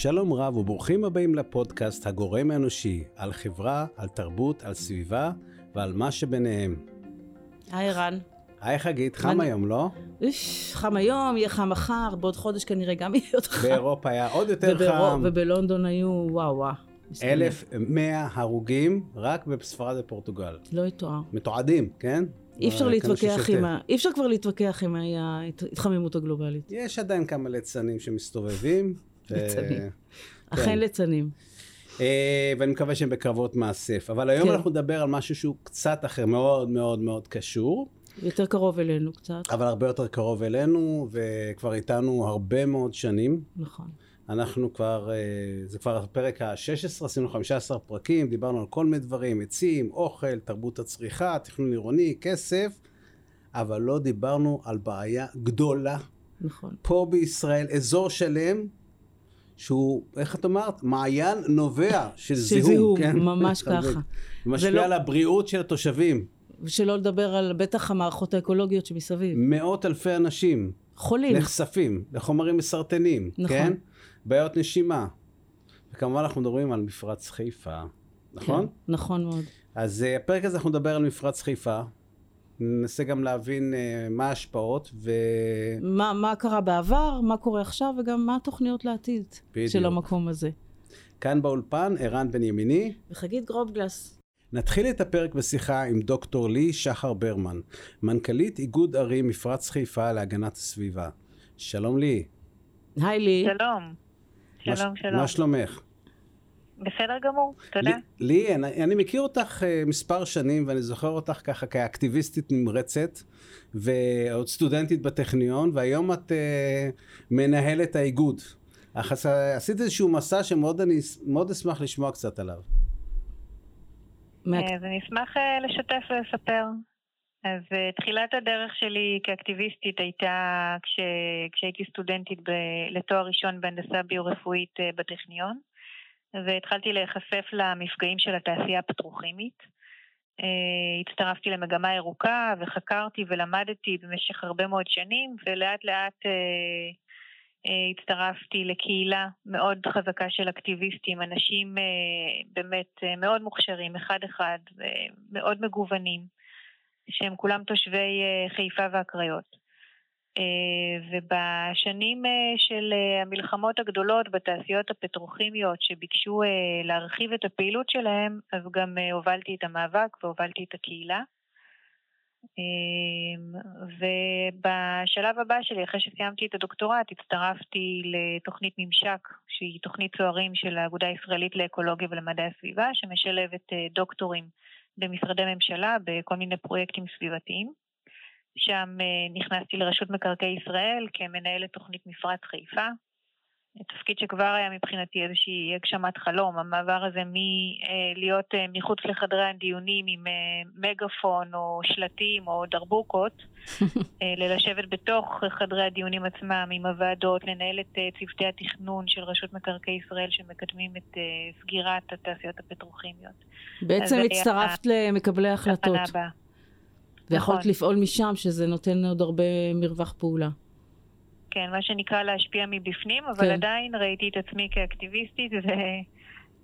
שלום רב וברוכים הבאים לפודקאסט הגורם האנושי, על חברה, על תרבות, על סביבה ועל מה שביניהם. היי רן. היי חגית, חם היום, לא? איש, חם היום, יהיה חם מחר, בעוד חודש כנראה גם יהיה יותר חם. באירופה היה עוד יותר חם. ובלונדון היו, וואו וואו. מסכנים. 1,100 הרוגים רק בספרד ופורטוגל. לא יתואר. מתועדים, כן? אי אפשר אבל להתווכח עם. ה... אי אפשר כבר להתווכח עם ההתחממות הגלובלית. יש עדיין כמה ליצנים שמסתובבים. ליצנים. אכן ליצנים. אה, ואני מקווה שהם בקרבות מאסף. אבל היום כן. אנחנו נדבר על משהו שהוא קצת אחר, מאוד מאוד מאוד קשור, יותר קרוב אלינו קצת. אבל הרבה יותר קרוב אלינו, וכבר איתנו הרבה מאוד שנים. נכון. אנחנו כבר, אה, זה כבר הפרק ה-16, עשינו 15 פרקים, דיברנו על כל מיני דברים, עצים, אוכל, תרבות הצריכה, תכנון עירוני, כסף, אבל לא דיברנו על בעיה גדולה נכון. פה בישראל, אזור שלם, שהוא, איך את אמרת? מעיין נובע של של זיהום, זיהום, כן? ממש. ככה. משפיע ולא- על הבריאות של התושבים. ושלא לדבר על בטח המערכות האקולוגיות שמסביב. מאות אלפי אנשים חולים. נחשפים לחומרים מסרטנים, נכון. כן? בעיות נשימה. וכמובן אנחנו מדברים על מפרץ חיפה, נכון? כן, נכון מאוד. אז uh, הפרק הזה אנחנו נדבר על מפרץ חיפה. ננסה גם להבין uh, מה ההשפעות, ו... מה, מה קרה בעבר, מה קורה עכשיו, וגם מה התוכניות לעתיד בדיוק. של המקום הזה. כאן באולפן, ערן בן ימיני. וחגית גרובגלס. נתחיל את הפרק בשיחה עם דוקטור לי שחר ברמן, מנכ"לית איגוד ערים מפרץ חיפה להגנת הסביבה. שלום לי. היי לי. שלום. מה שלום, שלום. מה שלומך? בסדר גמור, תודה. לי, לי אני, אני מכיר אותך uh, מספר שנים ואני זוכר אותך ככה כאקטיביסטית נמרצת ועוד סטודנטית בטכניון והיום את uh, מנהלת האיגוד. אך עש- עשית איזשהו מסע שמאוד אני מאוד אשמח לשמוע קצת עליו. אז אני אשמח אה, לשתף ולספר. אז אה, תחילת הדרך שלי כאקטיביסטית הייתה כש... כשהייתי סטודנטית ב... לתואר ראשון בהנדסה ביו-רפואית אה, בטכניון, והתחלתי להיחשף למפגעים של התעשייה הפטרוכימית. אה, הצטרפתי למגמה ירוקה וחקרתי ולמדתי במשך הרבה מאוד שנים, ולאט לאט אה, אה, הצטרפתי לקהילה מאוד חזקה של אקטיביסטים, אנשים באמת מאוד מוכשרים, אחד-אחד, מאוד מגוונים, שהם כולם תושבי חיפה והקריות. אה, ובשנים אה, של אה, המלחמות הגדולות בתעשיות הפטרוכימיות שביקשו להרחיב את הפעילות שלהם, אז גם הובלתי את המאבק והובלתי את הקהילה. ובשלב הבא שלי, אחרי שסיימתי את הדוקטורט, הצטרפתי לתוכנית ממשק, שהיא תוכנית צוערים של האגודה הישראלית לאקולוגיה ולמדעי הסביבה, שמשלבת דוקטורים במשרדי ממשלה בכל מיני פרויקטים סביבתיים. שם אה, נכנסתי לרשות מקרקעי ישראל כמנהלת תוכנית מפרץ חיפה. תפקיד שכבר היה מבחינתי איזושהי הגשמת חלום, המעבר הזה מלהיות מחוץ לחדרי הדיונים עם אה, מגפון או שלטים או דרבוקות, אה, ללשבת בתוך חדרי הדיונים עצמם עם הוועדות, לנהל את אה, צוותי התכנון של רשות מקרקעי ישראל שמקדמים את אה, סגירת התעשיות הפטרוכימיות. בעצם הצטרפת למקבלי הבאה. ויכולת נכון. לפעול משם, שזה נותן עוד הרבה מרווח פעולה. כן, מה שנקרא להשפיע מבפנים, אבל כן. עדיין ראיתי את עצמי כאקטיביסטית,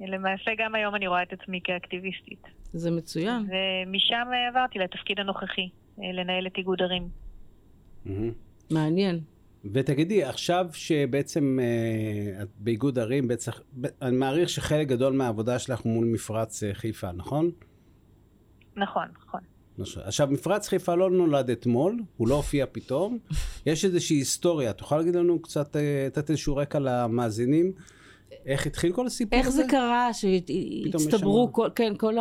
ולמעשה גם היום אני רואה את עצמי כאקטיביסטית. זה מצוין. ומשם עברתי לתפקיד הנוכחי, אה, לנהל את איגוד ערים. מהמם. מעניין. ותגידי, עכשיו שבעצם אה, את באיגוד ערים, בעצם, אני מעריך שחלק גדול מהעבודה שלך מול מפרץ אה, חיפה, נכון? נכון, נכון. עכשיו, מפרץ חיפה לא נולד אתמול, הוא לא הופיע פתאום. יש איזושהי היסטוריה. יכולה להגיד לנו קצת, אה, לתת איזשהו רקע למאזינים? איך התחיל כל הסיפור איך הזה? זה קרה שהצטברו, כל- כן, כל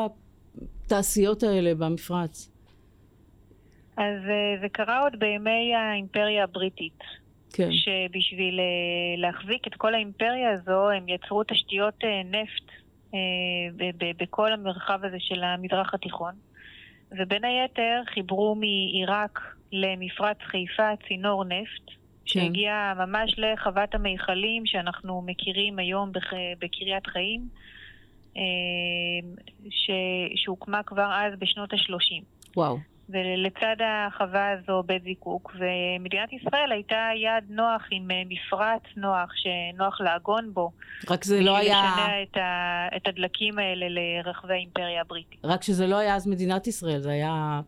התעשיות האלה במפרץ? אז אה, זה קרה עוד בימי האימפריה הבריטית, כן. שבשביל אה, להחזיק את כל האימפריה הזו, הם יצרו תשתיות נפט בכל המרחב הזה של המזרח התיכון. ובין היתר חיברו מעיראק למפרץ חיפה צינור נפט, שהגיע ממש לחוות המיכלים שאנחנו מכירים היום בח... בקריית חיים, אה, ש... שהוקמה כבר אז בשנות ה-30. וואו. ולצד החווה הזו בית זיקוק, ומדינת ישראל הייתה יעד נוח עם אה, מפרץ נוח, שנוח לעגון בו. רק זה לא היה... לשנע את, ה... את הדלקים האלה לרחבי האימפריה הבריטית. רק שזה לא היה אז מדינת ישראל, זה היה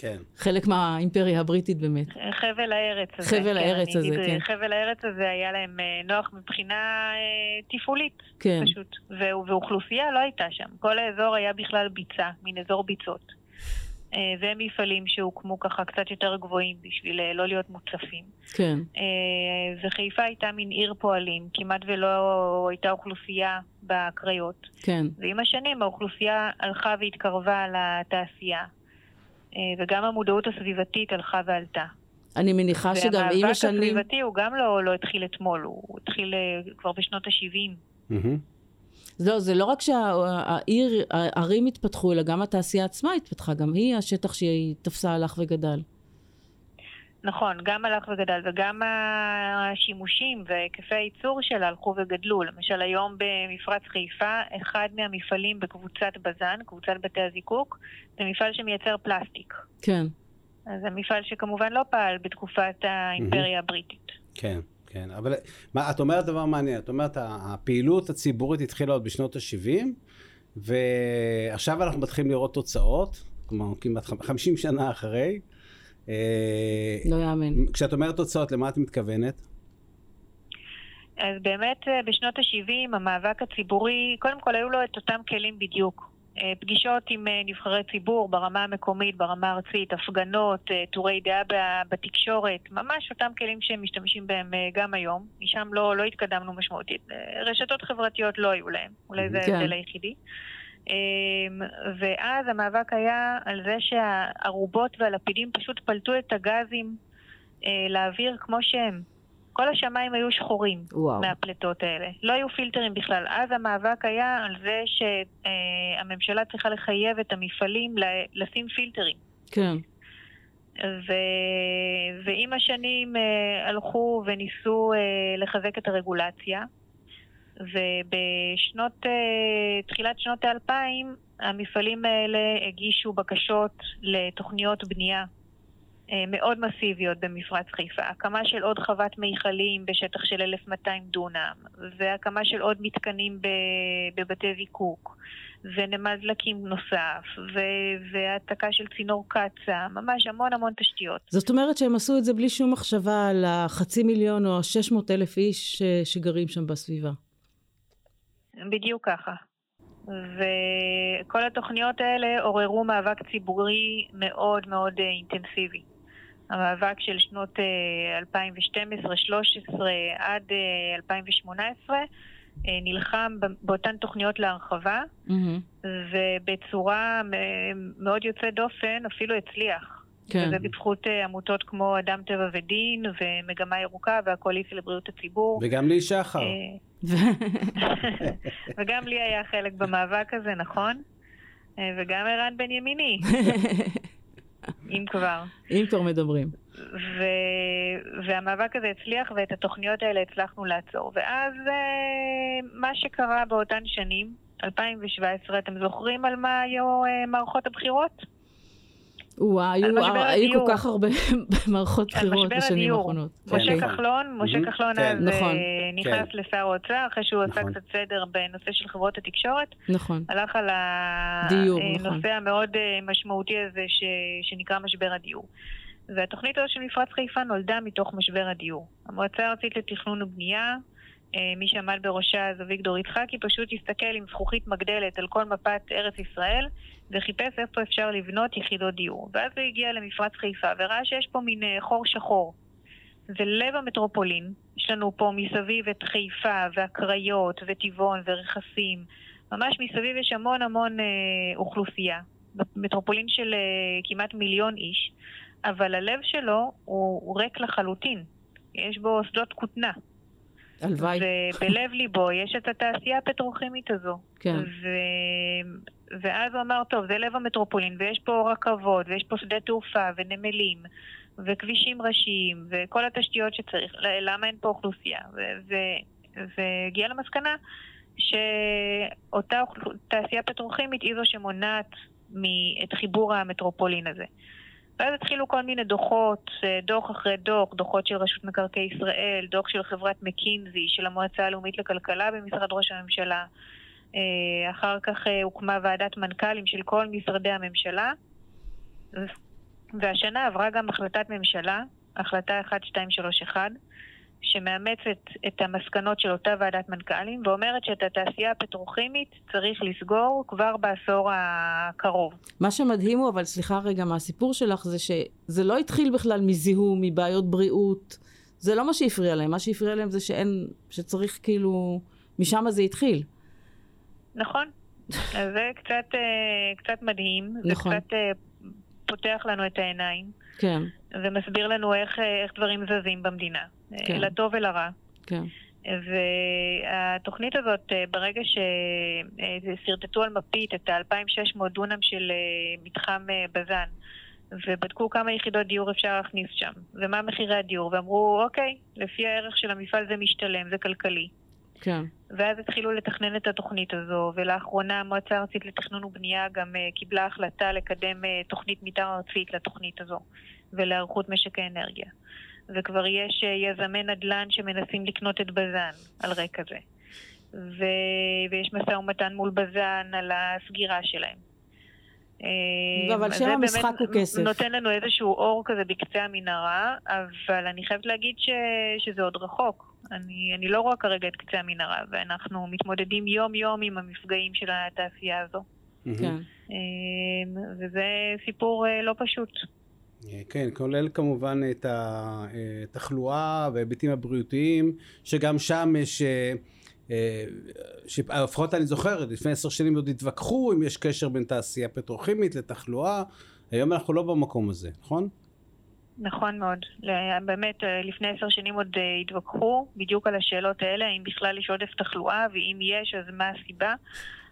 כן. חלק מהאימפריה הבריטית באמת. חבל הארץ הזה. חבל כן, הארץ הזה, אגיד, כן. חבל הארץ הזה היה להם אה, נוח מבחינה אה, תפעולית, כן. פשוט. ואוכלוסייה לא הייתה שם. כל האזור היה בכלל ביצה, מין אזור ביצות. אה, ומפעלים שהוקמו ככה קצת יותר גבוהים בשביל אה, לא להיות מוצפים. כן. אה, וחיפה הייתה מין עיר פועלים, כמעט ולא הייתה אוכלוסייה בקריות. כן. ועם השנים האוכלוסייה הלכה והתקרבה לתעשייה, וגם המודעות הסביבתית הלכה ועלתה. אני מניחה שגם עם והמאבק השנים... הסביבתי הוא גם לא, לא התחיל אתמול, הוא התחיל כבר בשנות ה-70. מהמם. לא, זה לא רק שהעיר, הערים התפתחו, אלא גם התעשייה עצמה התפתחה, גם היא, השטח שהיא תפסה הלך וגדל. נכון, גם הלך וגדל, וגם השימושים והיקפי הייצור שלה הלכו וגדלו. למשל, היום במפרץ חיפה, אחד מהמפעלים בקבוצת בז"ן, קבוצת בתי הזיקוק, זה מפעל שמייצר פלסטיק. כן. אז זה מפעל שכמובן לא פעל בתקופת האימפריה הבריטית. כן, כן. אבל מה, את אומרת דבר מעניין. את אומרת, הפעילות הציבורית התחילה עוד בשנות ה-70, ועכשיו אנחנו מתחילים לראות תוצאות, כלומר, כמעט חמ- 50 שנה אחרי. אה, לא יאמן. כשאת אומרת תוצאות, למה את מתכוונת? אז באמת אה, בשנות ה-70 המאבק הציבורי, קודם כל היו לו את אותם כלים בדיוק. אה, פגישות עם אה, נבחרי ציבור ברמה המקומית, ברמה הארצית, הפגנות, אה, טורי דעה בתקשורת, ממש אותם כלים שהם משתמשים בהם גם היום. משם לא, לא התקדמנו משמעותית. רשתות חברתיות לא היו להם, אולי זה כן. ההבדל היחידי. אמ, ואז המאבק היה על זה שהארובות והלפידים פשוט פלטו את הגזים לאוויר כמו שהם. כל השמיים היו שחורים וואו. מהפליטות האלה. לא היו פילטרים בכלל. אז המאבק היה על זה שהממשלה צריכה לחייב את המפעלים לשים פילטרים. כן. ו... ועם השנים אה, הלכו וניסו אה, לחזק את הרגולציה, ובשנות, אה, תחילת שנות האלפיים, המפעלים האלה הגישו בקשות לתוכניות בנייה מאוד מסיביות במפרץ חיפה. הקמה של עוד חוות מיכלים בשטח של 1,200 דונם, והקמה של עוד מתקנים בבתי זיקוק, ונמל דלקים נוסף, ו- והעתקה של צינור קצא"א, ממש המון המון תשתיות. זאת אומרת שהם עשו את זה בלי שום מחשבה על החצי מיליון או השש מאות אלף איש ש- שגרים שם בסביבה. בדיוק ככה. וכל התוכניות האלה עוררו מאבק ציבורי מאוד מאוד אה, אינטנסיבי. המאבק של שנות אה, 2012-2013 עד אה, 2018 אה, נלחם ב- באותן תוכניות להרחבה, מהמם. ובצורה אה, מאוד יוצאת דופן אפילו הצליח. כן. וזה בזכות אה, עמותות כמו אדם טבע ודין ומגמה ירוקה והקואליציה לבריאות הציבור. וגם לי שחר. אה, וגם לי היה חלק במאבק הזה, נכון? אה, וגם ערן בן ימיני, אם כבר. אם כבר מדברים. ו... והמאבק הזה הצליח ואת התוכניות האלה הצלחנו לעצור. ואז אה, מה שקרה באותן שנים, 2017, אתם זוכרים על מה היו אה, מערכות הבחירות? וואו, היו. כל כך הרבה מערכות בחירות בשנים הדיור. האחרונות. משה נכון. כחלון, משה כחלון כן. אז נכון. אה, נכנס כן. לשר האוצר אחרי שהוא עשה נכון. קצת סדר בנושא של חברות התקשורת. נכון. הלך על דיור, נכון. הנושא המאוד אה, משמעותי הזה ש... שנקרא משבר הדיור. והתוכנית הזו של מפרץ חיפה נולדה מתוך משבר הדיור. המועצה הארצית לתכנון ובנייה, אה, מי שעמד בראשה אז אביגדור יצחקי, פשוט הסתכל עם זכוכית מגדלת על כל מפת ארץ ישראל וחיפש איפה אפשר לבנות יחידות דיור. ואז הוא הגיע למפרץ חיפה וראה שיש פה מין אה, חור שחור. זה לב המטרופולין, יש לנו פה מסביב את חיפה והקריות וטבעון ורכסים, ממש מסביב יש המון המון אה, אוכלוסייה, מטרופולין של אה, כמעט מיליון איש, אבל הלב שלו הוא, הוא ריק לחלוטין, יש בו שדות כותנה, הלוואי. ובלב ליבו יש את התעשייה הפטרוכימית הזו. כן. ו... ואז הוא אמר, טוב, זה לב המטרופולין, ויש פה רכבות, ויש פה שדה תעופה, ונמלים, וכבישים ראשיים, וכל התשתיות שצריך. למה אין פה אוכלוסייה? והגיע למסקנה שאותה תעשייה פטרוכימית היא זו שמונעת את חיבור המטרופולין הזה. ואז התחילו כל מיני דוחות, אה, דוח אחרי דוח, דוחות של רשות מקרקעי ישראל, דוח של חברת מקינזי, של המועצה הלאומית לכלכלה במשרד ראש הממשלה. אה, אחר כך אה, הוקמה ועדת מנכ"לים של כל משרדי הממשלה, והשנה עברה גם החלטת ממשלה, החלטה 1231, שמאמצת את המסקנות של אותה ועדת מנכ"לים ואומרת שאת התעשייה הפטרוכימית צריך לסגור כבר בעשור הקרוב. מה שמדהים הוא, אבל סליחה רגע מהסיפור שלך, זה שזה לא התחיל בכלל מזיהום, מבעיות בריאות. זה לא מה שהפריע להם, מה שהפריע להם זה שאין, שצריך כאילו, משם זה התחיל. נכון. זה קצת, אה, קצת מדהים. נכון. זה קצת אה, פותח לנו את העיניים. כן. ומסביר לנו איך, אה, איך דברים זזים במדינה. כן. לטוב ולרע. כן. והתוכנית הזאת, ברגע ששרטטו על מפית את ה-2,600 דונם של מתחם בז"ן, ובדקו כמה יחידות דיור אפשר להכניס שם, ומה מחירי הדיור, ואמרו, אוקיי, לפי הערך של המפעל זה משתלם, זה כלכלי. כן. ואז התחילו לתכנן את התוכנית הזו, ולאחרונה המועצה הארצית לתכנון ובנייה גם uh, קיבלה החלטה לקדם uh, תוכנית מתאר ארצית לתוכנית הזו, ולהיערכות משק האנרגיה. וכבר יש uh, יזמי נדל"ן שמנסים לקנות את בז"ן על רקע זה. ו... ויש משא ומתן מול בז"ן על הסגירה שלהם. אבל שם המשחק הוא כסף. נותן לנו איזשהו אור כזה בקצה המנהרה, אבל אני חייבת להגיד ש... שזה עוד רחוק. אני, אני לא רואה כרגע את קצה המנהרה, ואנחנו מתמודדים יום-יום עם המפגעים של התעשייה הזו. כן. אמ, וזה סיפור אה, לא פשוט. אה, כן, כולל כמובן את התחלואה וההיבטים הבריאותיים, שגם שם יש, אה, לפחות אני זוכר, לפני עשר שנים עוד התווכחו אם יש קשר בין תעשייה פטרוכימית לתחלואה, היום אנחנו לא במקום הזה, נכון? נכון מאוד. באמת, אה, לפני עשר שנים עוד אה, התווכחו בדיוק על השאלות האלה, האם בכלל יש עודף תחלואה, ואם יש, אז מה הסיבה.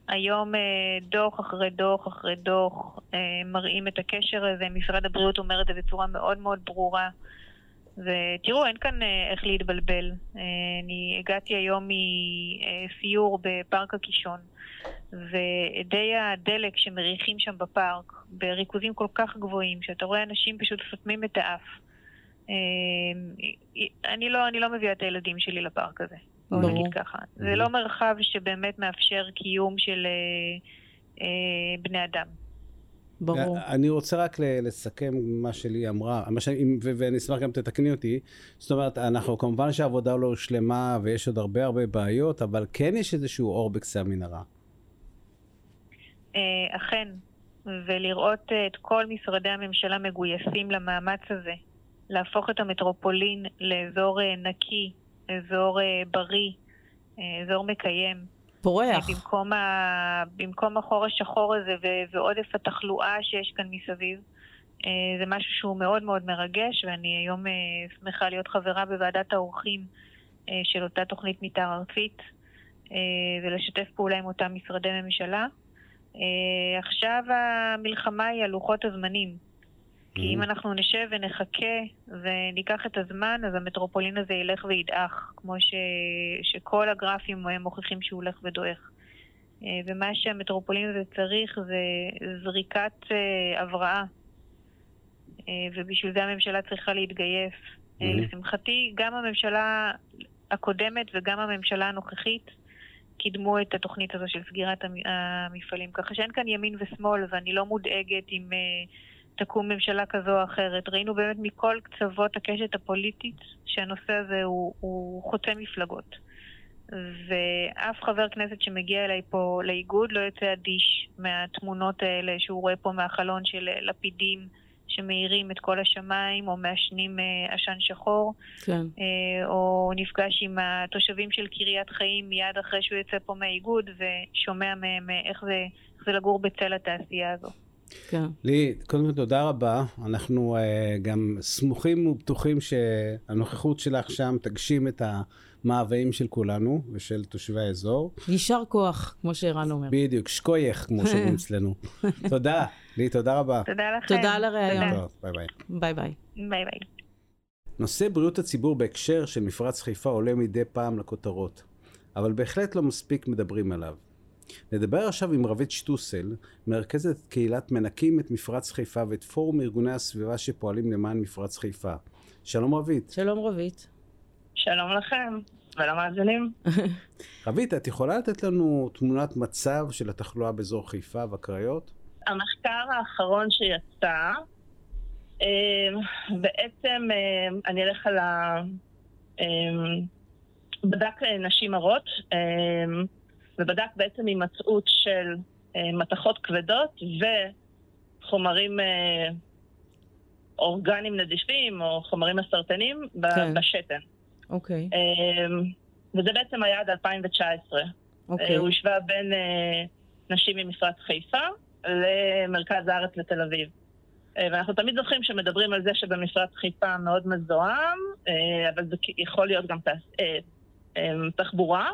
היום אה, דוח אחרי דוח אחרי דוח מראים את הקשר הזה, משרד הבריאות אומר את זה בצורה מאוד מאוד ברורה. ותראו, אין כאן איך להתבלבל. אני הגעתי היום מסיור בפארק הקישון. ואדי הדלק שמריחים שם בפארק, בריכוזים כל כך גבוהים, שאתה רואה אנשים פשוט סותמים את האף. אמ, אני לא, אני לא מביאה את הילדים שלי לפארק הזה, בואו נגיד ככה. זה לא מרחב שבאמת מאפשר קיום של אה, אה, בני אדם. ברור. אני רוצה רק לסכם מה שלי אמרה, מה ש... ואני אשמח גם תתקני אותי. זאת אומרת, אנחנו כמובן שהעבודה לא שלמה ויש עוד הרבה הרבה בעיות, אבל כן יש איזשהו אור בקצה המנהרה. אה, אכן, ולראות אה, את כל משרדי הממשלה מגויסים למאמץ הזה, להפוך את המטרופולין לאזור אה, נקי, אזור בריא, אזור מקיים. פורח. במקום, ה... במקום החור השחור הזה ו... ועודף התחלואה שיש כאן מסביב. זה משהו שהוא מאוד מאוד מרגש, ואני היום שמחה להיות חברה בוועדת האורחים של אותה תוכנית מתאר ארצית, ולשתף פעולה עם אותם משרדי ממשלה. Uh, עכשיו המלחמה היא על לוחות הזמנים. כי אם mm-hmm. אנחנו נשב ונחכה וניקח את הזמן, אז המטרופולין הזה ילך וידעך, כמו ש... שכל הגרפים מוכיחים שהוא הולך ודועך. Uh, ומה שהמטרופולין הזה צריך זה זריקת uh, הבראה. ובשביל זה הממשלה צריכה להתגייס. Mm-hmm. לשמחתי, גם הממשלה הקודמת וגם הממשלה הנוכחית קידמו את התוכנית הזו של סגירת המפעלים. ככה שאין כאן ימין ושמאל, ואני לא מודאגת אם uh, תקום ממשלה כזו או אחרת. ראינו באמת מכל קצוות הקשת הפוליטית שהנושא הזה הוא, הוא חוצה מפלגות. ואף חבר כנסת שמגיע אליי פה לאיגוד לא יוצא אדיש מהתמונות האלה שהוא רואה פה מהחלון של לפידים. שמאירים את כל השמיים או מעשנים אה, עשן שחור, כן. אה, או נפגש עם התושבים של קריית חיים מיד אחרי שהוא יוצא פה מהאיגוד ושומע מהם אה, איך זה, איך זה לגור בצל התעשייה הזו. כן. לי, קודם כל תודה רבה. אנחנו אה, גם סמוכים ובטוחים שהנוכחות שלך שם תגשים את המאוויים של כולנו ושל תושבי האזור. יישר כוח, כמו שערן אומר. בדיוק, שקוייך, כמו שאומרים אצלנו. תודה. לי, תודה רבה. תודה לכם. תודה על הראיון. ביי ביי. ביי ביי. ביי ביי. נושא בריאות הציבור בהקשר של מפרץ חיפה עולה מדי פעם לכותרות, אבל בהחלט לא מספיק מדברים עליו. נדבר עכשיו עם רבית שטוסל, מרכזת קהילת מנקים את מפרץ חיפה ואת פורום ארגוני הסביבה שפועלים למען מפרץ חיפה. שלום רבית. שלום רבית. שלום לכם ולמאזינים. רבית, את יכולה לתת לנו תמונת מצב של התחלואה באזור חיפה והקריות? המחקר האחרון שיצא, אה, בעצם אה, אני אלך על ה... אה, בדק נשים הרות, ובדק בעצם הימצאות של מתכות כבדות וחומרים אורגניים נדיפים או חומרים מסרטנים כן. בשתן. אוקיי. וזה בעצם היה עד 2019. אוקיי. הוא השווה בין נשים ממפרץ חיפה למרכז הארץ לתל אביב. אה, ואנחנו תמיד זוכרים שמדברים על זה שבמפרץ חיפה מאוד מזוהם, אה, אבל זה יכול להיות גם אה, תחבורה.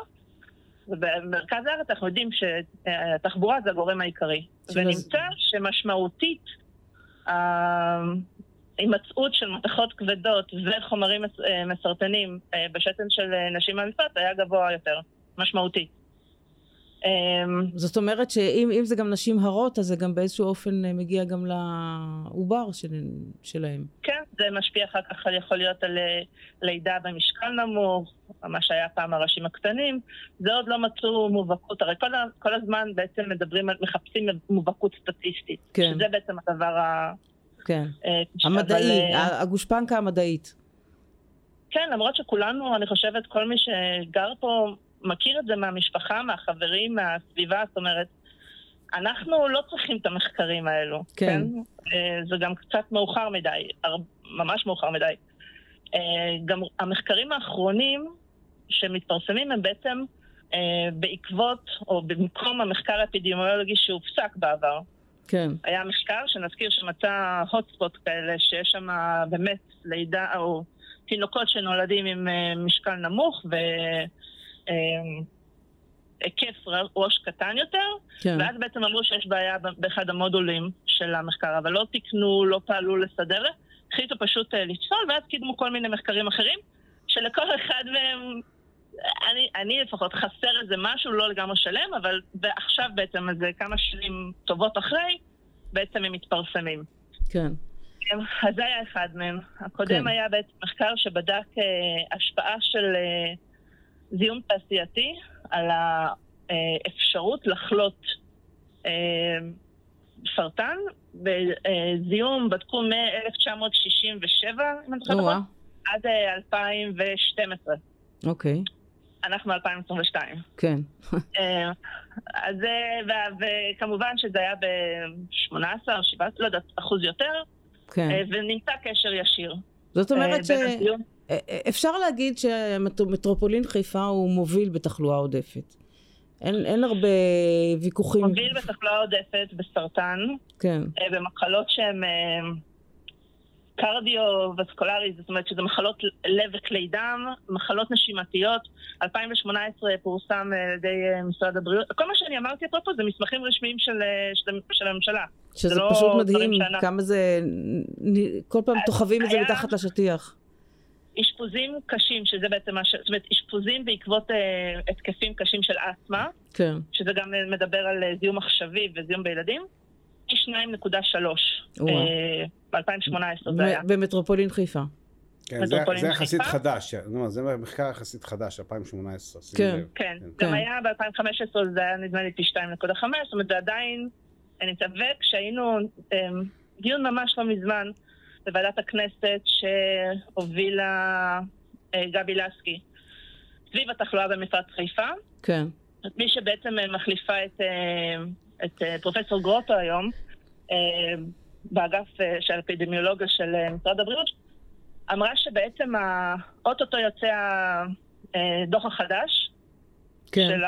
ובמרכז הארץ אנחנו יודעים שתחבורה זה הגורם העיקרי. ונמצא שמשמעותית ההימצאות של מתכות כבדות וחומרים מסרטנים בשתן של נשים מהמפרץ היה גבוה יותר, משמעותית. אמ, זאת אומרת שאם זה גם נשים הרות, אז זה גם באיזשהו אופן אה, מגיע גם לעובר של, שלהם. כן, זה משפיע אחר כך, יכול להיות על אה, לידה במשקל נמוך, מה שהיה פעם הראשים הקטנים. זה עוד לא מצאו מובהקות, הרי כל, כל הזמן בעצם מדברים, מחפשים מובהקות סטטיסטית. כן. שזה בעצם הדבר ה... כן, אה, המדעי, אבל... הגושפנקה המדעית. כן, למרות שכולנו, אני חושבת, כל מי שגר פה מכיר את זה מהמשפחה, מהחברים, מהסביבה, זאת אומרת, אנחנו לא צריכים את המחקרים האלו. כן. כן? אה, זה גם קצת מאוחר מדי, ממש מאוחר מדי. אה, גם המחקרים האחרונים שמתפרסמים הם בעצם אה, בעקבות או במקום המחקר האפידמיולוגי שהופסק בעבר. כן. היה מחקר שנזכיר שמצא הוטספוט כאלה שיש שם באמת לידה או תינוקות שנולדים עם משקל נמוך ו... אה, היקף ראש קטן יותר, כן. ואז בעצם אמרו שיש בעיה באחד המודולים של המחקר, אבל לא תיקנו, לא פעלו לסדר, החליטו פשוט uh, לפסול, ואז קידמו כל מיני מחקרים אחרים, שלכל אחד מהם, אני, אני לפחות חסר איזה משהו, לא לגמרי שלם, אבל עכשיו בעצם איזה כמה שנים טובות אחרי, בעצם הם מתפרסמים. כן. אז זה היה אחד מהם. הקודם כן. היה בעצם מחקר שבדק uh, השפעה של... Uh, זיהום תעשייתי, על האפשרות לחלות אה, סרטן. בזיהום בדקו מ-1967, אם אני זוכרת נכון, עד 2012. אה, אוקיי. אנחנו ב-2022. כן. אה, אז וכמובן שזה היה ב-18 או 17, לא יודעת, אחוז יותר. כן. ונמצא קשר ישיר. זאת אומרת ש... אפשר להגיד שמטרופולין חיפה הוא מוביל בתחלואה עודפת. אין, אין הרבה ויכוחים. מוביל בתחלואה עודפת בסרטן. כן. אה, במחלות שהן אה, קרדיו-וסקולרי, זאת אומרת שזה מחלות לב וכלי דם, מחלות נשימתיות. 2018 פורסם על ידי אה, משרד הבריאות. כל מה שאני אמרתי פה, זה מסמכים רשמיים של, של, של הממשלה. שזה לא פשוט מדהים כמה זה, כל פעם טוחבים את זה מתחת לשטיח. אשפוזים קשים, שזה בעצם מה ש... זאת אומרת, אשפוזים בעקבות אה, התקפים קשים של אסתמה, כן. שזה גם מדבר על אה, זיהום עכשווי וזיהום בילדים, פי 2.3 אה, ב-2018 זה היה. במטרופולין חיפה. כן, זה, זה יחסית חדש, לא, זה מחקר יחסית חדש, 2018. כן, כן, כן. גם היה ב-2015, זה היה נדמה לי פי 2.5, זאת אומרת, זה עדיין נמצא, וכשהיינו, אה, דיון ממש לא מזמן, בוועדת הכנסת שהובילה אה, גבי לסקי סביב התחלואה במפרץ חיפה. כן. מי שבעצם אה, מחליפה את, אה, את פרופסור גרוטו היום, באגף של אפידמיולוגיה של משרד הבריאות, אמרה שבעצם אוטוטו יוצא הדוח החדש, כן. של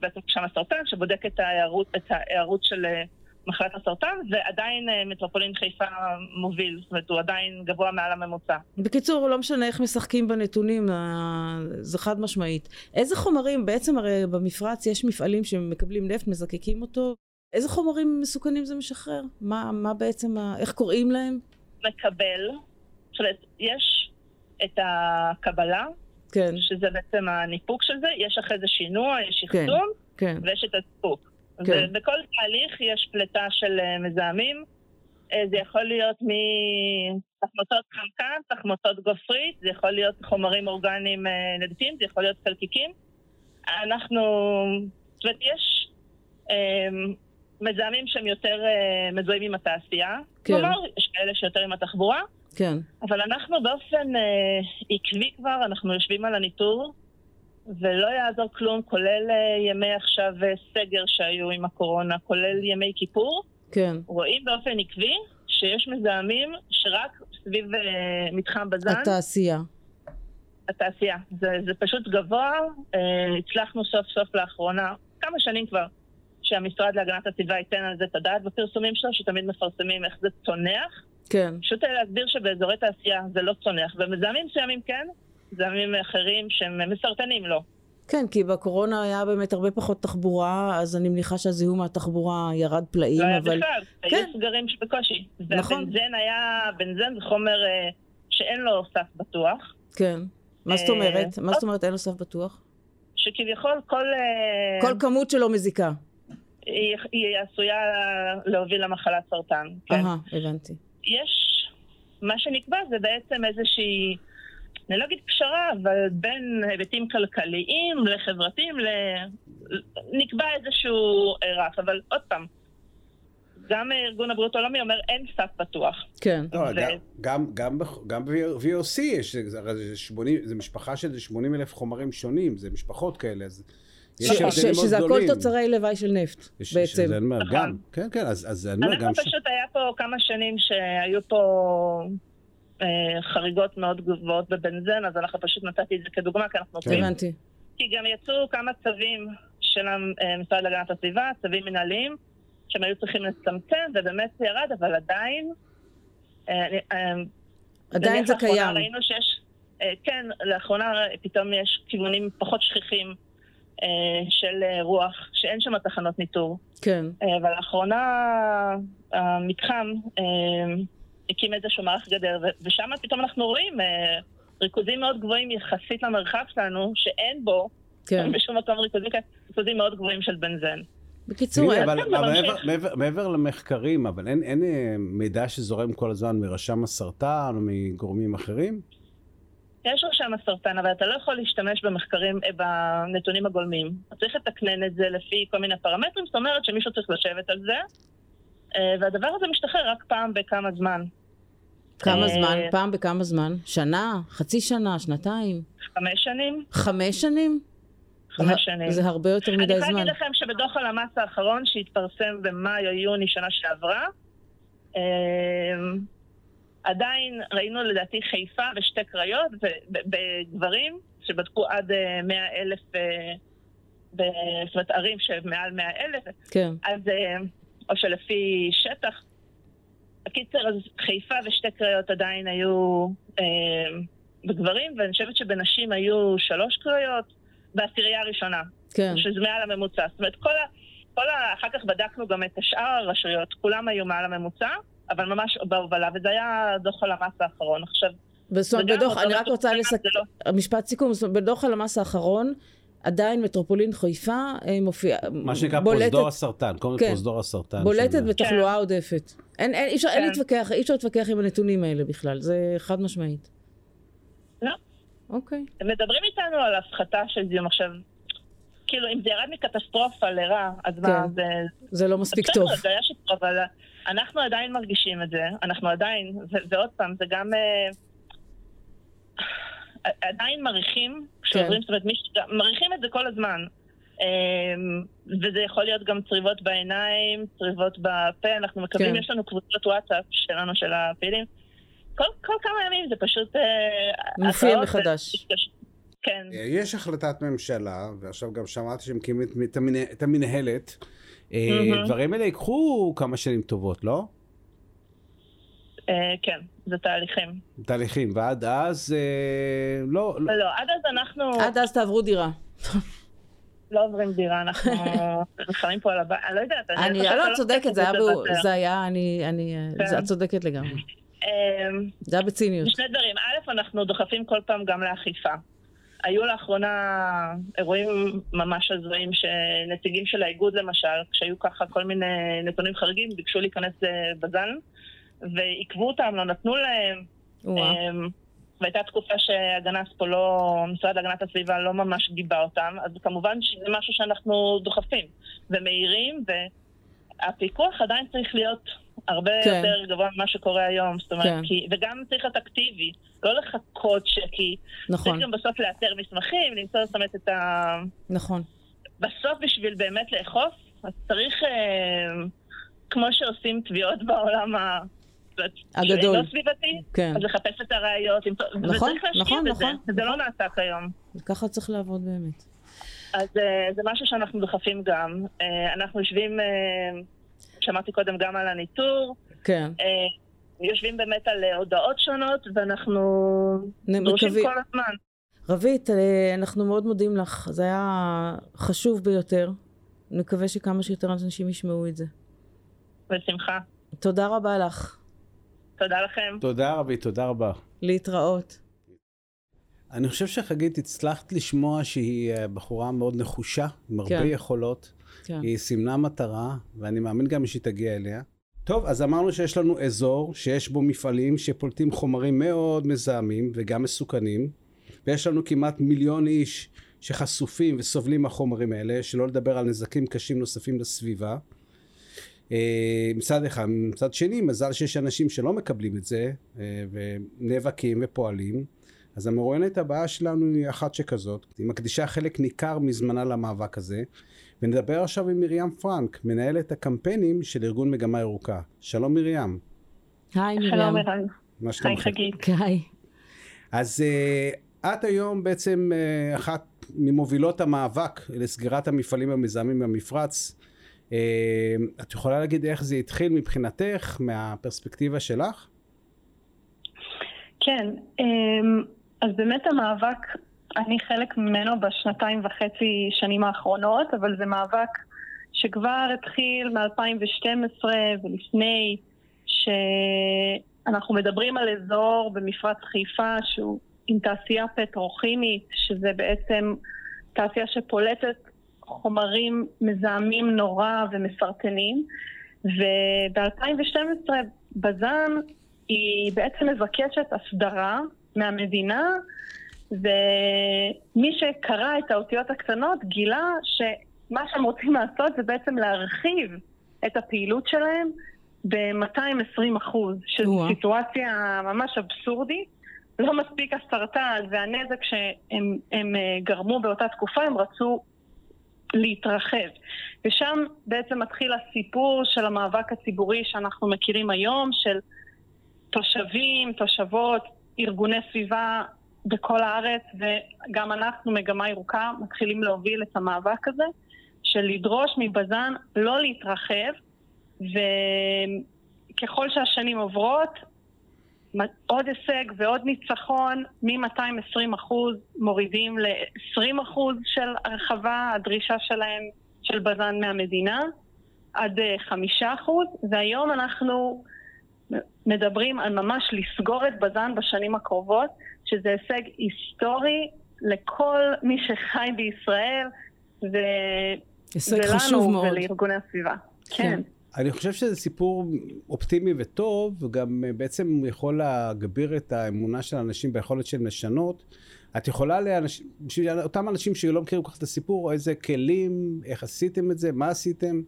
בעצם שם הסרטן, שבודק את ההיערות, את ההיערות של מחלת הסרטן, ועדיין אה, מטרופולין חיפה מוביל, זאת אומרת, הוא עדיין גבוה מעל הממוצע. בקיצור, לא משנה איך משחקים בנתונים, אה, זה חד משמעית. איזה חומרים, בעצם הרי במפרץ יש מפעלים שמקבלים נפט, מזקקים אותו, איזה חומרים מסוכנים זה משחרר? מה, מה בעצם, איך קוראים להם? מקבל, זאת אומרת, יש את הקבלה, כן. שזה בעצם הניפוק של זה, יש אחרי זה שינוע, יש אחסון, כן, כן. ויש את הסיפוק. כן. ובכל תהליך יש פליטה של אה, מזהמים. אה, זה יכול להיות מתחמוצות חנקן, תחמוצות גופרית, זה יכול להיות חומרים אורגניים אה, נדיפים, זה יכול להיות חלקיקים. אנחנו, זאת אומרת, יש אה, מזהמים שהם יותר אה, מזוהים עם התעשייה. כן. כלומר, יש כאלה שיותר עם התחבורה, כן. אבל אנחנו באופן אה, עקבי כבר, אנחנו יושבים על הניטור, ולא יעזור כלום, כולל אה, ימי עכשיו אה, סגר שהיו עם הקורונה, כולל ימי כיפור. כן. רואים באופן עקבי שיש מזהמים שרק סביב אה, מתחם בז"ן, התעשייה. התעשייה. זה, זה פשוט גבוה. הצלחנו סוף סוף לאחרונה, כמה שנים כבר, שהמשרד להגנת הסביבה ייתן על זה את הדעת בפרסומים שלו, שתמיד מפרסמים איך זה צונח. כן. פשוט להסביר שבאזורי תעשייה זה לא צונח, ומזהמים מסוימים כן, מזהמים אחרים שהם מסרטנים לא. כן, כי בקורונה היה באמת הרבה פחות תחבורה, אז אני מניחה שהזיהום מהתחבורה ירד פלאים, לא היה אבל... בכלל, כן. היו סגרים שבקושי. נכון. והבנזן היה, בנזן זה חומר אה, שאין לו סף בטוח. כן. מה זאת אה, אומרת? מה זאת אומרת אין לו סף בטוח? שכביכול כל... אה, כל כמות שלו מזיקה. היא, היא עשויה להוביל למחלת סרטן. כן. אהה, הבנתי. יש, מה שנקבע זה בעצם איזושהי, אני לא אגיד פשרה, אבל בין היבטים כלכליים לחברתיים, ל... נקבע איזשהו רף, אבל עוד פעם, גם ארגון הבריאות העולמי אומר אין סף פתוח. כן. לא, ו- גם- גם, גם, ב-VOC יש, זה, הרי זה 80, זה משפחה של 80 אלף חומרים שונים, זה משפחות כאלה, אז יש ש- ש- שזה הכל. תוצרי לוואי של נפט, יש- בעצם. שזה אני אומר, נכון. גם, כן, כן, אז, אז אני אומר, אנחנו גם... ש- פשוט, היה פה כמה שנים שהיו פה חריגות מאוד גבוהות בבנזן, אז אנחנו פשוט נתתי את זה כדוגמה, כי אנחנו כן. הבנתי. כי גם יצאו כמה צווים של המשרד להגנת הסביבה, צווים מנהליים, שהם היו צריכים לצמצם, ובאמת זה ירד, אבל עדיין... אה, אה, עדיין זה קיים. ראינו שיש, אה, כן, לאחרונה פתאום יש כיוונים פחות שכיחים אה, של אה, רוח, שאין שם תחנות ניטור. כן. אה, אבל לאחרונה המתחם אה, הקים איזשהו מערך גדר, ושם פתאום אנחנו רואים אה, ריכוזים מאוד גבוהים יחסית למרחב שלנו, שאין בו כן. בשום מקום ריכוזים כאלה, ריכוזים מאוד גבוהים של בנזן. בקיצור, אין- אבל, זה אבל. מעבר, מעבר, מעבר למחקרים, אבל אין, אין אה, מידע שזורם כל הזמן מרשם הסרטן או מגורמים אחרים? יש רשם הסרטן, אבל אתה לא יכול להשתמש במחקרים, אה, בנתונים הגולמיים. אתה צריך לתקנן את זה לפי כל מיני פרמטרים, זאת אומרת שמישהו צריך לשבת על זה, והדבר הזה משתחרר רק פעם בכמה זמן. כמה אה, זמן? פעם בכמה זמן? שנה? חצי שנה? שנתיים? חמש שנים? חמש שנים? חמש שנים. זה הרבה יותר אני מדי יכולה זמן. להגיד לכם שבדוח הלמ"ס האחרון שהתפרסם במאי או יוני שנה שעברה, אה, עדיין ראינו לדעתי חיפה ושתי קריות, בגברים שבדקו עד 100 אלף, אה, זאת אומרת ערים שמעל 100 אלף, כן. אז, אה, או שלפי שטח. בקיצר, אז חיפה ושתי קריות עדיין היו אה, בגברים, ואני חושבת שבנשים היו שלוש קריות בעשירייה הראשונה. כן. שזה מעל הממוצע. זאת אומרת, כל ה... כל ה... אחר כך בדקנו גם את שאר הרשויות, כולם היו מעל הממוצע, אבל ממש בהובלה, וזה היה דוח הלמ"ס האחרון. עכשיו, וגם בדוח, אני רק רוצה זה לסכם, לא- משפט סיכום, בדוח הלמ"ס האחרון, עדיין מטרופולין חיפה אה, מופיע, מה שנקרא בולטת- פרוזדור הסרטן, קוראים כן. פרוזדור הסרטן. בולטת של- בתחלואה עודפת. אין, אין, אי אפשר, אין כן. להתווכח, אי אפשר להתווכח עם הנתונים האלה בכלל, זה חד משמעית. לא. אוקיי. מדברים איתנו על הפחתה של זיהום. עכשיו, כאילו, אם זה ירד מקטסטרופה לרע, אז מה, כן. זה... זה לא מספיק טוב. זה היה שיפור, אבל אנחנו עדיין מרגישים את זה, אנחנו עדיין, ו- ועוד פעם, זה גם... אה, עדיין מריחים, כשעוברים, זאת אומרת, מריחים את זה כל הזמן. אה, וזה יכול להיות גם צריבות בעיניים, צריבות בפה, אנחנו מקבלים, כן. יש לנו קבוצות וואטסאפ שלנו, של הפעילים. כל, כל כמה ימים זה פשוט... אה, מופיע מחדש. כן. יש החלטת ממשלה, ועכשיו גם שמעתי שהם מקימים את- את המנה- את המנהלת. אה, מהמם. דברים האלה ייקחו כמה שנים טובות, לא? אה, כן, זה תהליכים. תהליכים, ועד אז אה, לא, לא, לא, עד אז אנחנו עד אז תעברו דירה. לא עוברים דירה, אנחנו נלחמים פה על הבית, אני לא יודעת. אני לא, שלא את צודקת, זה היה, אני, אני, כן. זה- את צודקת לגמרי. אמ, זה היה בציניות. שני דברים, א', אנחנו דוחפים כל פעם גם לאכיפה. היו לאחרונה אירועים ממש הזויים שנציגים של האיגוד למשל, כשהיו ככה כל מיני נתונים חריגים, ביקשו להיכנס לבז"ן ועיכבו אותם, לא נתנו להם. אמ, והייתה תקופה שהגנת פה לא, משרד להגנת הסביבה לא ממש גיבה אותם, אז כמובן שזה משהו שאנחנו דוחפים ומאירים, והפיקוח עדיין צריך להיות הרבה כן. יותר גבוה ממה שקורה היום, זאת אומרת, כן. כי, וגם צריך להיות אקטיבי, לא לחכות ש... כי נכון. צריך גם בסוף לאתר מסמכים, למצוא זאת אומרת את ה... נכון. בסוף בשביל באמת לאכוף, אז צריך, אה, כמו שעושים תביעות בעולם ה... הגדול. לא סביבתי, כן. אז לחפש את הראיות, נכון, נכון, נכון. וזה לא נעשה כיום. ככה צריך לעבוד באמת. אז uh, זה משהו שאנחנו דוחפים גם. Uh, אנחנו יושבים, uh, שמעתי קודם גם על הניטור. כן. יושבים באמת על הודעות שונות, ואנחנו דורשים כל הזמן. רבית, אנחנו מאוד מודים לך. זה היה חשוב ביותר. נקווה שכמה שיותר אנשים ישמעו את זה. בשמחה. תודה רבה לך. תודה לכם. תודה רבי, תודה רבה. להתראות. אני חושב שחגית, הצלחת לשמוע שהיא אה, בחורה מאוד נחושה, עם הרבה כן. יכולות. כן. היא סימנה מטרה, ואני מאמין גם שהיא תגיע אליה. טוב, אז אמרנו שיש לנו אזור שיש בו מפעלים שפולטים חומרים מאוד מזהמים וגם מסוכנים, ויש לנו כמעט מיליון איש שחשופים וסובלים מהחומרים האלה, שלא לדבר על נזקים קשים נוספים לסביבה. אה, מצד אחד. מצד שני, מזל שיש אנשים שלא מקבלים את זה, אה, ונאבקים ופועלים. אז המרואיינת הבאה שלנו היא אחת שכזאת. היא מקדישה חלק ניכר מזמנה למאבק הזה. ונדבר עכשיו עם מרים פרנק, מנהלת הקמפיינים של ארגון מגמה ירוקה. שלום מרים. היי מרים. שלום מרים. היי חגית. היי. אז uh, את היום בעצם uh, אחת ממובילות המאבק לסגירת המפעלים המזהמים במפרץ. אמ, את יכולה להגיד איך זה התחיל מבחינתך, מהפרספקטיבה שלך? כן, אמ, אז באמת המאבק, אני חלק ממנו בשנתיים וחצי שנים האחרונות, אבל זה מאבק שכבר התחיל מ-2012 ולפני, שאנחנו מדברים על אזור במפרץ חיפה שהוא עם תעשייה פטרוכימית, שזה בעצם תעשייה שפולטת חומרים מזהמים נורא ומסרטנים, וב-2012 בז"ן היא בעצם מבקשת הסדרה מהמדינה, ומי שקרא את האותיות הקטנות גילה שמה שהם רוצים לעשות זה בעצם להרחיב את הפעילות שלהם ב-220 אחוז, שזו סיטואציה ממש אבסורדית. לא מספיק הסרטן והנזק שהם אה, גרמו באותה תקופה, הם רצו להתרחב. ושם בעצם מתחיל הסיפור של המאבק הציבורי שאנחנו מכירים היום, של תושבים, תושבות, ארגוני סביבה בכל הארץ, וגם אנחנו, מגמה ירוקה, מתחילים להוביל את המאבק הזה, של לדרוש מבז"ן לא להתרחב, וככל שהשנים עוברות, עוד הישג ועוד ניצחון, מ-220 אחוז מורידים ל-20 אחוז של הרחבה, הדרישה שלהם, של בז"ן מהמדינה, עד אה, חמישה אחוז, והיום אנחנו מדברים על ממש לסגור את בז"ן בשנים הקרובות, שזה הישג היסטורי לכל מי שחי בישראל, ו... ולנו ולארגוני הסביבה. כן. כן. אני חושב שזה סיפור אופטימי וטוב, וגם אה, בעצם יכול להגביר את האמונה של אנשים ביכולת של לשנות. את יכולה לאנשים, בשביל אותם אנשים שלא מכירים כל כך את הסיפור, איזה כלים, איך עשיתם את זה, מה עשיתם?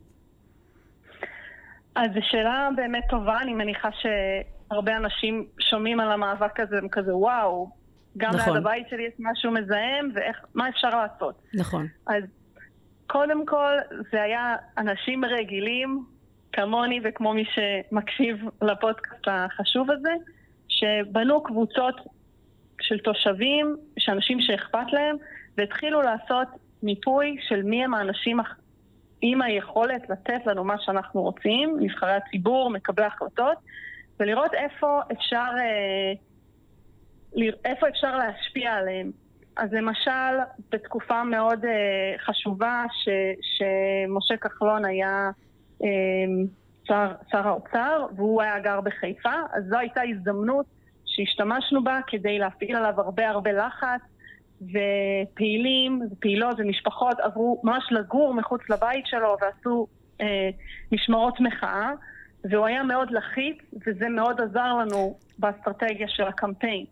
אז זו שאלה באמת טובה, אני מניחה שהרבה אנשים שומעים על המאבק הזה, הם כזה וואו, גם נכון. ליד הבית שלי יש משהו מזהם, ומה אפשר לעשות? נכון. אז קודם כל, זה היה אנשים רגילים כמוני וכמו מי שמקשיב לפודקאסט החשוב הזה, שבנו קבוצות של תושבים, של אנשים שאכפת להם, והתחילו לעשות מיפוי של מי הם האנשים עם היכולת לתת לנו מה שאנחנו רוצים, נבחרי הציבור, מקבלי החלטות, ולראות איפה אפשר, אה, איפה אפשר להשפיע עליהם. אז למשל, בתקופה מאוד אה, חשובה ש, שמשה כחלון היה שר, שר האוצר, והוא היה גר בחיפה, אז זו הייתה הזדמנות שהשתמשנו בה כדי להפעיל עליו הרבה הרבה לחץ ופעילים, פעילות ומשפחות עברו ממש לגור מחוץ לבית שלו ועשו אה, משמרות מחאה, והוא היה מאוד לחיץ, וזה מאוד עזר לנו באסטרטגיה של הקמפיין.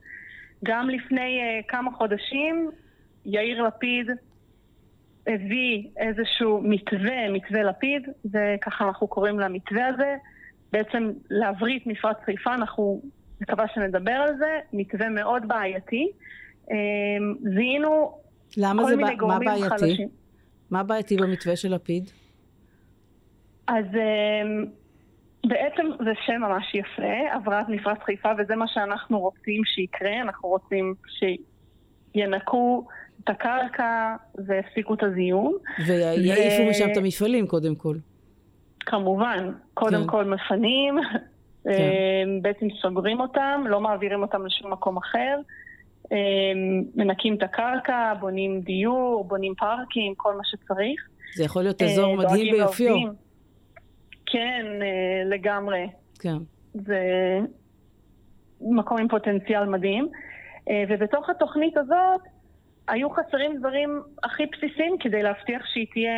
גם לפני אה, כמה חודשים, יאיר לפיד הביא איזשהו מתווה, מתווה לפיד, וככה אנחנו קוראים למתווה הזה, בעצם להבריא את מפרץ חיפה, אנחנו מקווה שנדבר על זה, מתווה מאוד בעייתי. אמ, זיהינו כל מיני בא, גורמים מה בעייתי? חלשים. מה בעייתי במתווה של לפיד? אז אמ, בעצם זה שם ממש יפה, הבראת מפרץ חיפה, וזה מה שאנחנו רוצים שיקרה, אנחנו רוצים שינקו את הקרקע ויפסיקו את הזיהום. ויעיפו ו... משם את המפעלים קודם כל. כמובן, קודם כן. כל מפנים, כן. אמ, בעצם סוגרים אותם, לא מעבירים אותם לשום מקום אחר. אמ, מנקים את הקרקע, בונים דיור, בונים פארקים, כל מה שצריך. זה יכול להיות אזור אה, מדהים ביופיו. כן, אה, לגמרי. כן. זה מקום עם פוטנציאל מדהים. אה, ובתוך התוכנית הזאת היו חסרים דברים הכי בסיסיים כדי להבטיח שהיא תהיה,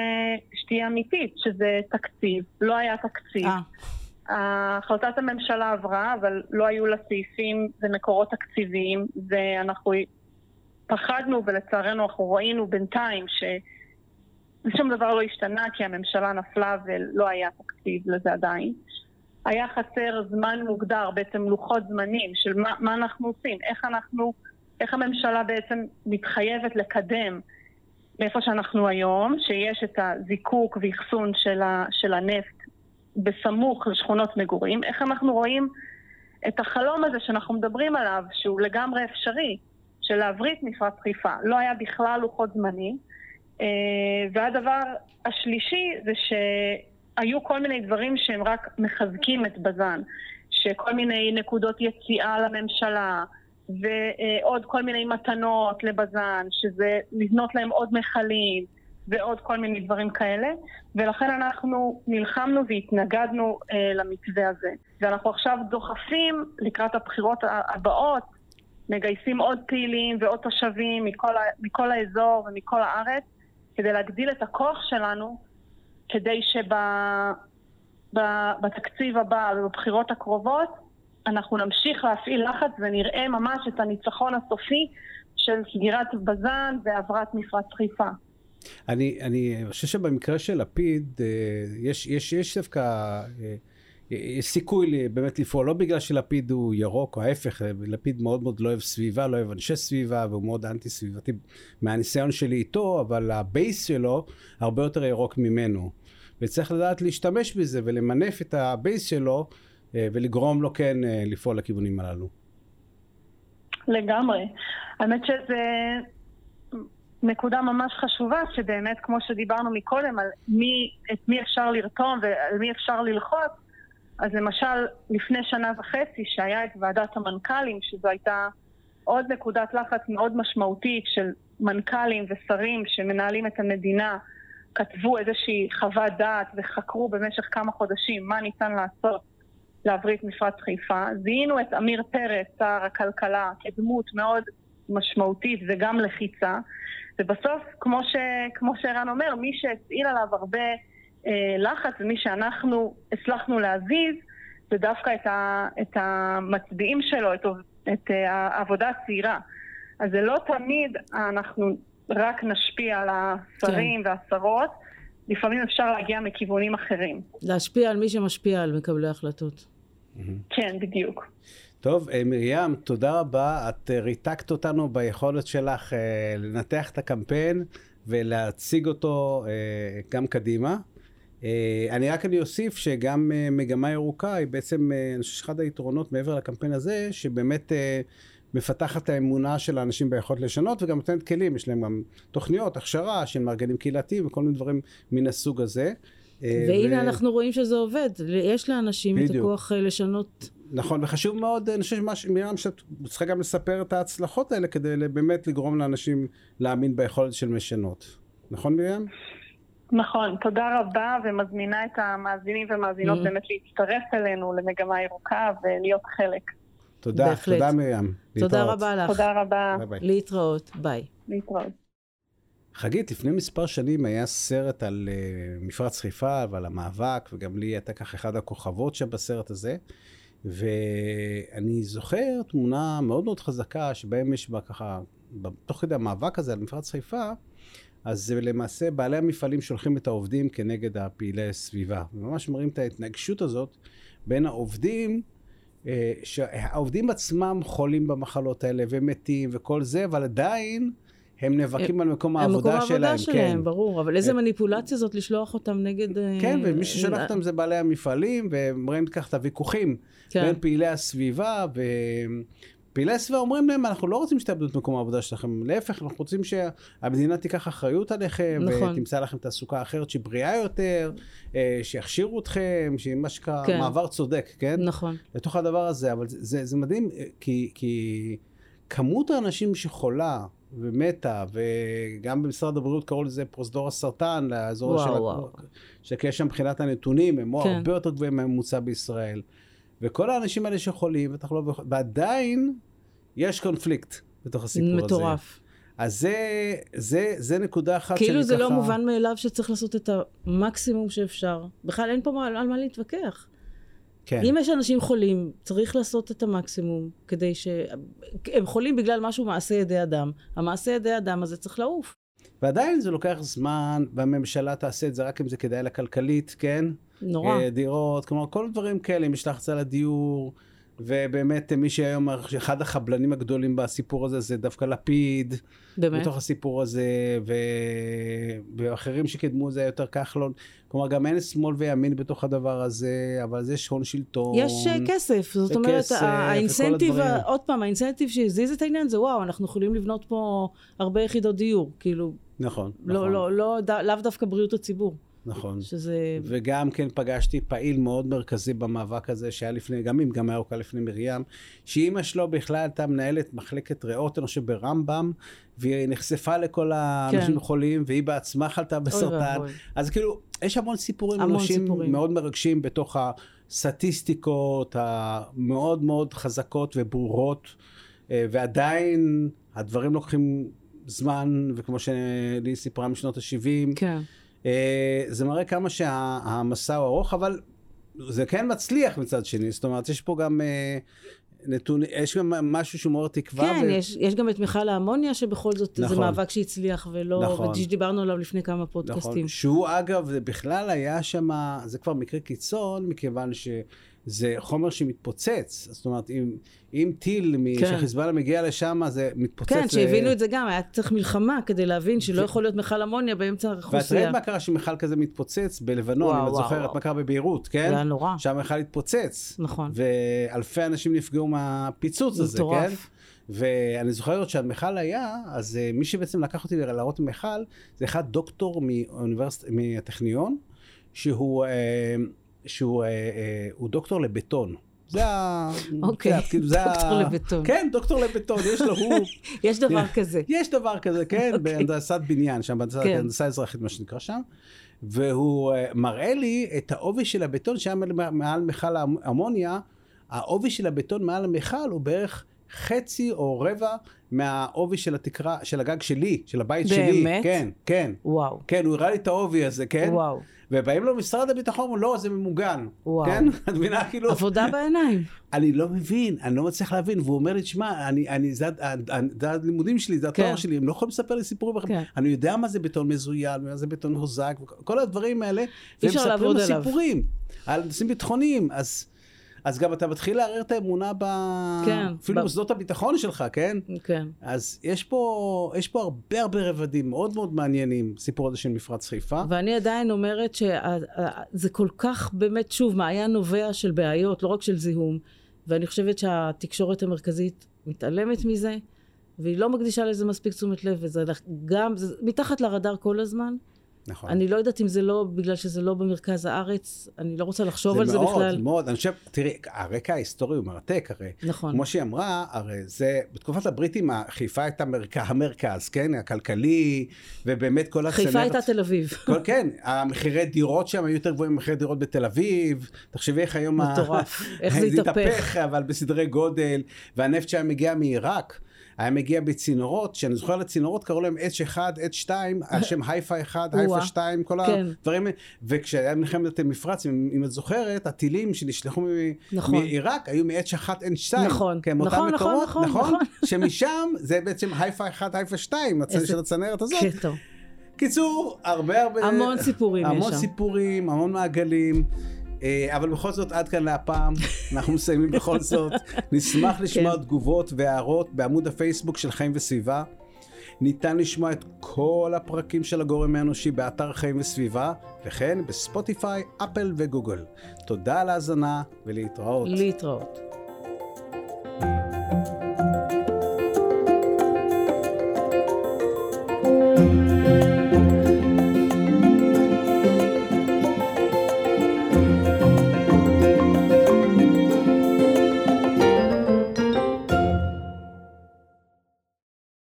שתהיה אמיתית, שזה תקציב. לא היה תקציב. 아. החלטת הממשלה עברה, אבל לא היו לה סעיפים ומקורות תקציביים, ואנחנו פחדנו, ולצערנו אנחנו ראינו בינתיים ששום דבר לא השתנה כי הממשלה נפלה ולא היה תקציב לזה עדיין. היה חסר זמן מוגדר, בעצם לוחות זמנים של מה, מה אנחנו עושים, איך אנחנו, איך הממשלה בעצם מתחייבת לקדם מאיפה שאנחנו היום, שיש את הזיקוק ואחסון של, של הנפט בסמוך לשכונות מגורים, איך אנחנו רואים את החלום הזה שאנחנו מדברים עליו, שהוא לגמרי אפשרי, של להבריא את מפרץ חיפה. לא היה בכלל לוחות זמנים. אה, והדבר השלישי זה שהיו כל מיני דברים שהם רק מחזקים את בז"ן, שכל מיני נקודות יציאה לממשלה, ועוד כל מיני מתנות לבז"ן, שזה לבנות להם עוד מכלים, ועוד כל מיני דברים כאלה, ולכן אנחנו נלחמנו והתנגדנו אה, למתווה הזה. ואנחנו עכשיו דוחפים לקראת הבחירות הבאות, מגייסים עוד פעילים ועוד תושבים מכל, מכל האזור ומכל הארץ, כדי להגדיל את הכוח שלנו, כדי שבתקציב הבא ובבחירות הקרובות אנחנו נמשיך להפעיל לחץ ונראה ממש את הניצחון הסופי של סגירת בז"ן והעברת מפרץ חיפה. אני, אני חושב שבמקרה של לפיד, אה, יש, יש, יש דווקא, אה, יש סיכוי באמת לפעול, לא בגלל שלפיד הוא ירוק, או ההפך, לפיד מאוד מאוד לא אוהב סביבה, לא אוהב אנשי סביבה, והוא מאוד אנטי סביבתי מהניסיון שלי איתו, אבל ה base שלו הרבה יותר ירוק ממנו. וצריך לדעת להשתמש בזה ולמנף את ה base שלו, אה, ולגרום לו כן לפעול לכיוונים הללו. לגמרי. האמת שזה... נקודה ממש חשובה, שבאמת, כמו שדיברנו מקודם, על מי, את מי אפשר לרתום ועל מי אפשר ללחוץ, אז למשל, לפני שנה וחצי, שהיה את ועדת המנכ"לים, שזו הייתה עוד נקודת לחץ מאוד משמעותית של מנכ"לים ושרים שמנהלים את המדינה, כתבו איזושהי חוות דעת וחקרו במשך כמה חודשים מה ניתן לעשות להבריא את מפרץ חיפה. זיהינו את עמיר פרץ, שר הכלכלה, כדמות מאוד משמעותית וגם לחיצה. ובסוף, כמו, ש, כמו שערן אומר, מי שהפעיל עליו הרבה אה, לחץ ומי שאנחנו הצלחנו להזיז, זה דווקא את, ה, את המצביעים שלו, את, את אה, העבודה הצעירה. אז זה לא תמיד אנחנו רק נשפיע על השרים כן. והשרות, לפעמים אפשר להגיע מכיוונים אחרים. להשפיע על מי שמשפיע על מקבלי החלטות. כן, בדיוק. טוב, אה, מרים, תודה רבה. את אה, ריתקת אותנו ביכולת שלך אה, לנתח את הקמפיין ולהציג אותו גם קדימה. אני רק אני אוסיף שגם מגמה ירוקה היא בעצם, אני חושב שאחד היתרונות מעבר לקמפיין הזה, שבאמת מפתחת את האמונה של האנשים ביכולת לשנות וגם נותנת כלים, יש להם גם תוכניות, הכשרה של מארגנים קהילתיים וכל מיני דברים מן הסוג הזה. והנה ו... אנחנו רואים שזה עובד, יש לאנשים בדיוק. את הכוח לשנות נכון, וחשוב מאוד, אני חושב שמרים, שאת צריכה גם לספר את ההצלחות האלה כדי באמת לגרום לאנשים להאמין ביכולת שלנו לשנות. נכון מרים? נכון, תודה רבה ומזמינה את המאזינים ומאזינות אמהם. באמת להצטרף אלינו למגמה ירוקה ולהיות חלק. תודה, בהחלט. תודה מרים. תודה להתראות. רבה לך. תודה רבה, ביי ביי. להתראות, ביי. להתראות. חגית, לפני מספר שנים היה סרט על אה, מפרץ חיפה ועל המאבק, וגם לי הייתה ככה אחד הכוכבות שם בסרט הזה. ואני זוכר תמונה מאוד מאוד חזקה, שבהם יש בה ככה, תוך כדי המאבק הזה על מפרץ חיפה, אז למעשה בעלי המפעלים שולחים את העובדים כנגד הפעילי סביבה. ממש מראים את ההתנגשות הזאת בין העובדים, שהעובדים עצמם חולים במחלות האלה ומתים וכל זה, אבל עדיין הם נאבקים על מקום העבודה העבודה שלהם. שלהם, כן. ברור, אבל איזה מניפולציה זאת לשלוח אותם נגד... אה, כן, ומי ששולח אה, אותם זה בעלי המפעלים, והם רואים כך את הוויכוחים כן. בין פעילי הסביבה, ופעילי הסביבה אומרים להם, אנחנו לא רוצים שתאבדו את מקום העבודה שלכם, להפך, אנחנו רוצים שהמדינה תיקח אחריות עליכם, נכון. ותמצא לכם תעסוקה אחרת שהיא בריאה יותר, אה, שיכשירו אתכם, שיהיה מה שנקרא כן. מעבר צודק, כן? נכון. לתוך הדבר הזה, אבל זה, זה, זה מדהים, אה, כי, כי כמות האנשים שחולה ומתה, וגם במשרד הבריאות קראו לזה פרוזדור הסרטן, לאזור וואו, של... וואו. שכן שם מבחינת הנתונים, הם כן. הרבה יותר גבוהים מהממוצע בישראל. וכל האנשים האלה שחולים, ותחלואה, וכו', ועדיין יש קונפליקט בתוך הסיפור הזה. מטורף. אז זה, זה, זה נקודה אחת כאילו שאני זה ככה... לא מובן מאליו שצריך לעשות את המקסימום שאפשר. בכלל אין פה מה- על מה להתווכח. כן. אם יש אנשים חולים, צריך לעשות את המקסימום כדי ש... הם חולים בגלל משהו מעשה ידי אדם. המעשה ידי אדם הזה צריך לעוף. ועדיין זה לוקח זמן, והממשלה תעשה את זה רק אם זה כדאי לה כלכלית, כן? נורא. אה, דירות, כלומר, כל הדברים כאלה, אם יש לחץ על הדיור, ובאמת מי שהיום, אחד החבלנים הגדולים בסיפור הזה זה דווקא לפיד, באמת. בתוך הסיפור הזה, ו... ואחרים שקידמו את זה יותר כחלון. כלומר, גם אין שמאל וימין בתוך הדבר הזה, אבל זה יש הון שלטון. יש אה, כסף, זאת אומרת, האינסנטיב, עוד פעם, האינסנטיב שהזיז את העניין זה וואו, אנחנו יכולים לבנות פה הרבה יחידות דיור, כאילו, נכון, לא, נכון, לא, לא, לאו דווקא בריאות הציבור, נכון. שזה, וגם כן פגשתי פעיל מאוד מרכזי במאבק הזה, שהיה לפני, גם אם גם היה ארוכה לפני מרים, שאימא שלו בכלל הייתה מנהלת מחלקת ריאות, אני חושב, ברמב"ם, והיא נחשפה לכל האנשים כן. החולים, והיא בעצמה חלתה אוי בסרטן. ואבוי. אז כאילו, יש המון סיפורים המון אנושיים סיפורים. מאוד מרגשים בתוך הסטטיסטיקות המאוד מאוד חזקות וברורות, אה, ועדיין הדברים לוקחים זמן, וכמו שלי סיפרה משנות ה-70, כן, זה מראה כמה שהמסע הוא ארוך, אבל זה כן מצליח מצד שני, זאת אומרת, יש פה גם אה, נתון, יש גם משהו שהוא מעורר תקווה. כן, ו- יש, יש גם את מיכל האמוניה, שבכל זאת זה נכון. מאבק שהצליח ולא, נכון. שדיברנו עליו לפני כמה פודקאסטים. נכון, שהוא אגב, זה בכלל היה שם, זה כבר מקרה קיצון, מכיוון שזה חומר שמתפוצץ. זאת אומרת, אם, אם טיל כן. שחיזבאללה מגיע לשם, זה מתפוצץ. כן, ל- שהבינו את זה גם, היה צריך מלחמה כדי להבין שלא ו- יכול להיות מכל אמוניה באמצע ואת ראית. מה קרה שמכל כזה מתפוצץ בלבנון, וואו, אם את וואו, זוכרת וואו. מה קרה בביירות, כן? זה היה נורא. שהמכל התפוצץ. נכון. ואלפי אנשים נפגעו מהפיצוץ זה הזה, כן? מטורף. ואני זוכר שהמכל היה, אז uh, מי שבעצם לקח אותי להראות מכל, זה אחד דוקטור מאוניברסיט... מהטכניון, שהוא, uh, שהוא uh, uh, הוא דוקטור לבטון. זה ה... אוקיי, כאילו, זה ה- דוקטור לבטון. כן, דוקטור לבטון, יש לו, הוא... יש דבר כזה. יש דבר כזה, כן, אוקיי. בהנדסת בניין, שם, כן. הנדסה אזרחית, מה שנקרא שם. והוא אה, מראה לי את העובי של הבטון שהיה מעל- מכל האמוניה. העובי של הבטון מעל המכל הוא בערך חצי או רבע מהעובי של התקרה, של הגג שלי, של הבית שלי. באמת? כן, כן. וואו, כן, הוא הראה לי את העובי הזה, כן? וואו. ובאים לו משרד הביטחון, לא, זה ממוגן. וואו. כן? את מבינה? כאילו... עבודה בעיניים. אני לא מבין, אני לא מצליח להבין, והוא אומר לי, תשמע, אני, אני, זה, זה הלימודים שלי, זה התואר כן. שלי, הם לא יכולים לספר לי סיפורים אחרים. כן. אני יודע מה זה בטון מזוין, מה זה בטון הוזק, כל הדברים האלה, והם מספרים. סיפורים על נושאים ביטחוניים, אז, אז גם אתה מתחיל לערער את האמונה ב... כן, אפילו ב- מוסדות הביטחון שלך, כן? כן. אז יש פה, יש פה הרבה הרבה רבדים מאוד מאוד מעניינים, סיפור הזה של מפרץ חיפה. ואני עדיין אומרת שזה כל כך באמת, שוב, מעיין נובע של בעיות, לא רק של זיהום, ואני חושבת שהתקשורת המרכזית מתעלמת מזה, והיא לא מקדישה לזה מספיק תשומת לב, וזה גם, זה מתחת לרדאר כל הזמן, נכון. אני לא יודעת אם זה לא בגלל שזה לא במרכז הארץ, אני לא רוצה לחשוב על זה מאוד, בכלל. זה מאוד, אני חושב, תראי, הרקע ההיסטורי הוא מרתק, הרי. נכון. כמו שהיא אמרה, הרי זה, בתקופת הבריטים חיפה הייתה מרכ... המרכז, כן? הכלכלי, ובאמת כל הצנרת... חיפה הייתה תל אביב. כל, כן, המחירי דירות שם היו יותר גבוהים ממחירי דירות בתל אביב. תחשבי איך היום... מטורף, איך זה התהפך. אבל בסדרי גודל, והנפט שהיה מגיע מעיראק. היה מגיע בצינורות, שאני זוכר לצינורות קראו להם H1, H2, השם הייפה 1, הייפה 2, כל כן. הדברים, וכשהיה מלחמת מפרץ, אם, אם את זוכרת, הטילים שנשלחו נכון. מעיראק היו מ-H1, H2, נכון, כן, מאותם נכון, מקומות, נכון, נכון, נכון. שמשם זה בעצם הייפה 1, הייפה 2, הצד של הצנרת הזאת. קיצור, הרבה הרבה... המון סיפורים יש שם. המון סיפורים, המון מעגלים. אה, אבל בכל זאת, עד כאן להפעם, אנחנו מסיימים בכל זאת. נשמח לשמוע כן. תגובות והערות בעמוד הפייסבוק של חיים וסביבה. ניתן לשמוע את כל הפרקים של הגורם האנושי באתר חיים וסביבה, וכן בספוטיפיי, אפל וגוגל. תודה על ההאזנה ולהתראות. להתראות. thank you